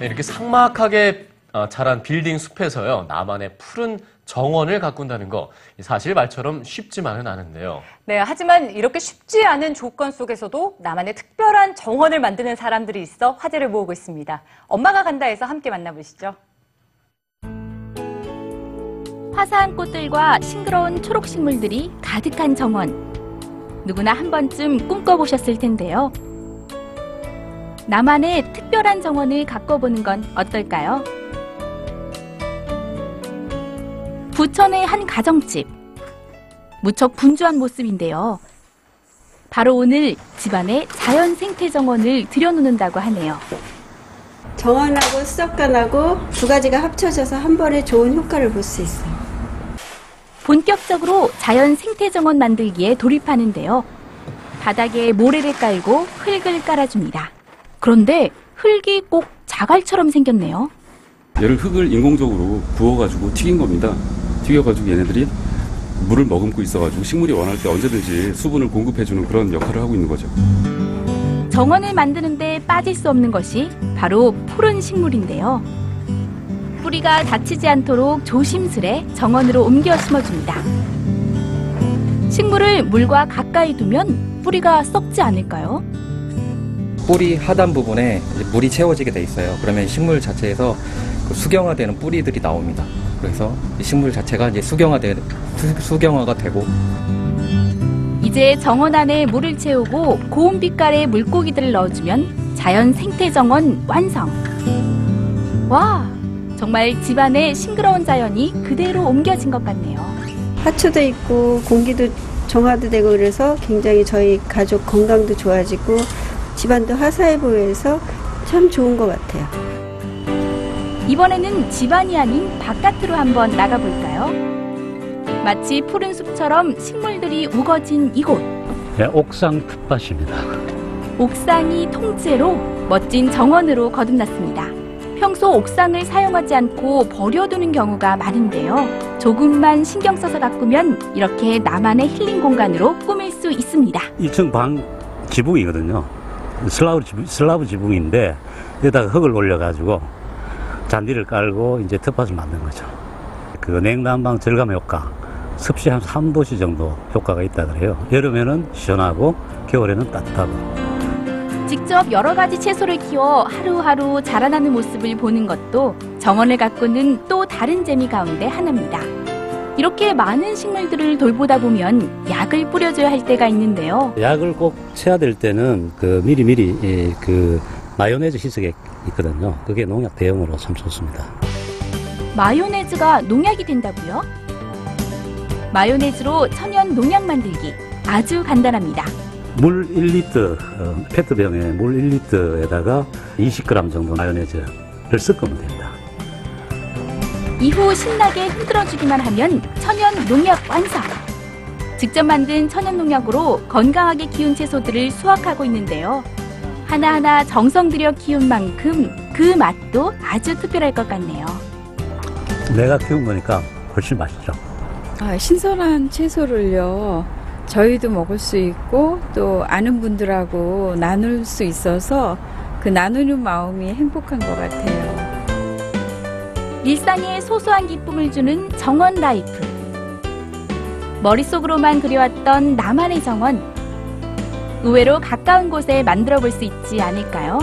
네, 이렇게 삭막하게 어, 자란 빌딩 숲에서요 나만의 푸른 정원을 가꾼다는 거 사실 말처럼 쉽지만은 않은데요. 네, 하지만 이렇게 쉽지 않은 조건 속에서도 나만의 특별한 정원을 만드는 사람들이 있어 화제를 모으고 있습니다. 엄마가 간다에서 함께 만나보시죠. 화사한 꽃들과 싱그러운 초록 식물들이 가득한 정원. 누구나 한 번쯤 꿈꿔보셨을 텐데요. 나만의 특별한 정원을 가꿔보는 건 어떨까요? 부천의 한 가정집. 무척 분주한 모습인데요. 바로 오늘 집안에 자연 생태 정원을 들여놓는다고 하네요. 정원하고 수족관하고 두 가지가 합쳐져서 한 번에 좋은 효과를 볼 수 있어요. 본격적으로 자연 생태 정원 만들기에 돌입하는데요. 바닥에 모래를 깔고 흙을 깔아줍니다. 그런데 흙이 꼭 자갈처럼 생겼네요. 얘를 흙을 인공적으로 부어가지고 튀긴 겁니다. 튀겨가지고 얘네들이 물을 머금고 있어가지고 식물이 원할 때 언제든지 수분을 공급해주는 그런 역할을 하고 있는 거죠. 정원을 만드는데 빠질 수 없는 것이 바로 푸른 식물인데요. 뿌리가 다치지 않도록 조심스레 정원으로 옮겨 심어줍니다. 식물을 물과 가까이 두면 뿌리가 썩지 않을까요? 뿌리 하단 부분에 이제 물이 채워지게 돼 있어요. 그러면 식물 자체에서 그 수경화되는 뿌리들이 나옵니다. 그래서 이 식물 자체가 이제 수경화되 수- 수경화가 되고 이제 정원 안에 물을 채우고 고운 빛깔의 물고기들을 넣어주면 자연 생태 정원 완성. 와, 정말 집안의 싱그러운 자연이 그대로 옮겨진 것 같네요. 하초도 있고 공기도 정화도 되고 그래서 굉장히 저희 가족 건강도 좋아지고 집안도 화사해 보여서 참 좋은 것 같아요. 이번에는 집안이 아닌 바깥으로 한번 나가볼까요? 마치 푸른 숲처럼 식물들이 우거진 이곳. 네, 옥상 텃밭입니다. 옥상이 통째로 멋진 정원으로 거듭났습니다. 평소 옥상을 사용하지 않고 버려두는 경우가 많은데요. 조금만 신경 써서 가꾸면 이렇게 나만의 힐링 공간으로 꾸밀 수 있습니다. 2층 방 지붕이거든요. 슬라브, 지붕, 슬라브 지붕인데 여기다가 흙을 올려가지고 잔디를 깔고 이제 텃밭을 만든 거죠. 그 냉난방 절감 효과, 섭씨 한 3도씨 정도 효과가 있다 그래요. 여름에는 시원하고 겨울에는 따뜻하고. 직접 여러 가지 채소를 키워 하루하루 자라나는 모습을 보는 것도 정원을 가꾸는 또 다른 재미 가운데 하나입니다. 이렇게 많은 식물들을 돌보다 보면 약을 뿌려줘야 할 때가 있는데요. 약을 꼭 쳐야 될 때는 그 미리미리 예, 그 마요네즈 희석액 있거든요. 그게 농약 대용으로 참 좋습니다. 마요네즈가 농약이 된다고요? 마요네즈로 천연 농약 만들기 아주 간단합니다. 물 1리터, 어, 페트병에 물 1리터에다가 20g 정도 마요네즈를 섞으면 됩니다. 이후 신나게 흔들어주기만 하면 천연 농약 완성! 직접 만든 천연 농약으로 건강하게 키운 채소들을 수확하고 있는데요. 하나하나 정성 들여 키운 만큼 그 맛도 아주 특별할 것 같네요. 내가 키운 거니까 훨씬 맛있죠. 아, 신선한 채소를요. 저희도 먹을 수 있고 또 아는 분들하고 나눌 수 있어서 그 나누는 마음이 행복한 것 같아요. 일상에 소소한 기쁨을 주는 정원 라이프. 머릿속으로만 그려왔던 나만의 정원. 의외로 가까운 곳에 만들어 볼 수 있지 않을까요?